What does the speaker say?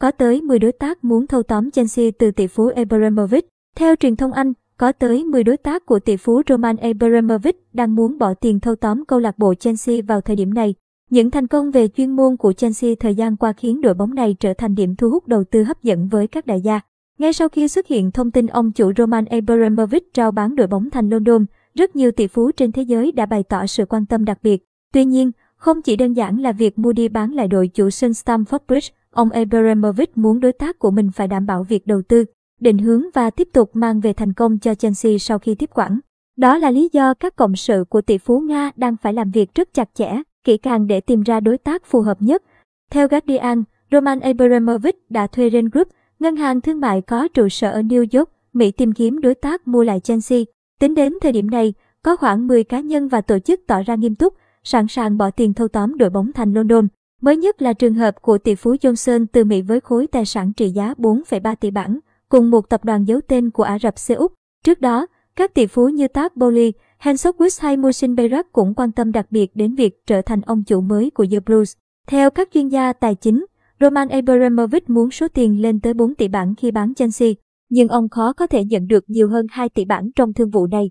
có tới 10 đối tác muốn thâu tóm Chelsea từ tỷ phú Abramovich. Theo truyền thông Anh, có tới 10 đối tác của tỷ phú Roman Abramovich đang muốn bỏ tiền thâu tóm câu lạc bộ Chelsea vào thời điểm này. Những thành công về chuyên môn của Chelsea thời gian qua khiến đội bóng này trở thành điểm thu hút đầu tư hấp dẫn với các đại gia. Ngay sau khi xuất hiện thông tin ông chủ Roman Abramovich trao bán đội bóng thành London, rất nhiều tỷ phú trên thế giới đã bày tỏ sự quan tâm đặc biệt. Tuy nhiên, không chỉ đơn giản là việc mua đi bán lại đội chủ sân Stamford Bridge, ông Abramovich muốn đối tác của mình phải đảm bảo việc đầu tư, định hướng và tiếp tục mang về thành công cho Chelsea sau khi tiếp quản. Đó là lý do các cộng sự của tỷ phú Nga đang phải làm việc rất chặt chẽ, kỹ càng để tìm ra đối tác phù hợp nhất. Theo Guardian, Roman Abramovich đã thuê Ren Group, ngân hàng thương mại có trụ sở ở New York, Mỹ tìm kiếm đối tác mua lại Chelsea. Tính đến thời điểm này, có khoảng 10 cá nhân và tổ chức tỏ ra nghiêm túc, sẵn sàng bỏ tiền thâu tóm đội bóng thành London. Mới nhất là trường hợp của tỷ phú Johnson từ Mỹ với khối tài sản trị giá 4,3 tỷ bảng, cùng một tập đoàn giấu tên của Ả Rập Xê Út. Trước đó, các tỷ phú như Tab Bowley, Hensokowitz hay Mohsin Bayrak cũng quan tâm đặc biệt đến việc trở thành ông chủ mới của The Blues. Theo các chuyên gia tài chính, Roman Abramovich muốn số tiền lên tới 4 tỷ bảng khi bán Chelsea, nhưng ông khó có thể nhận được nhiều hơn 2 tỷ bảng trong thương vụ này.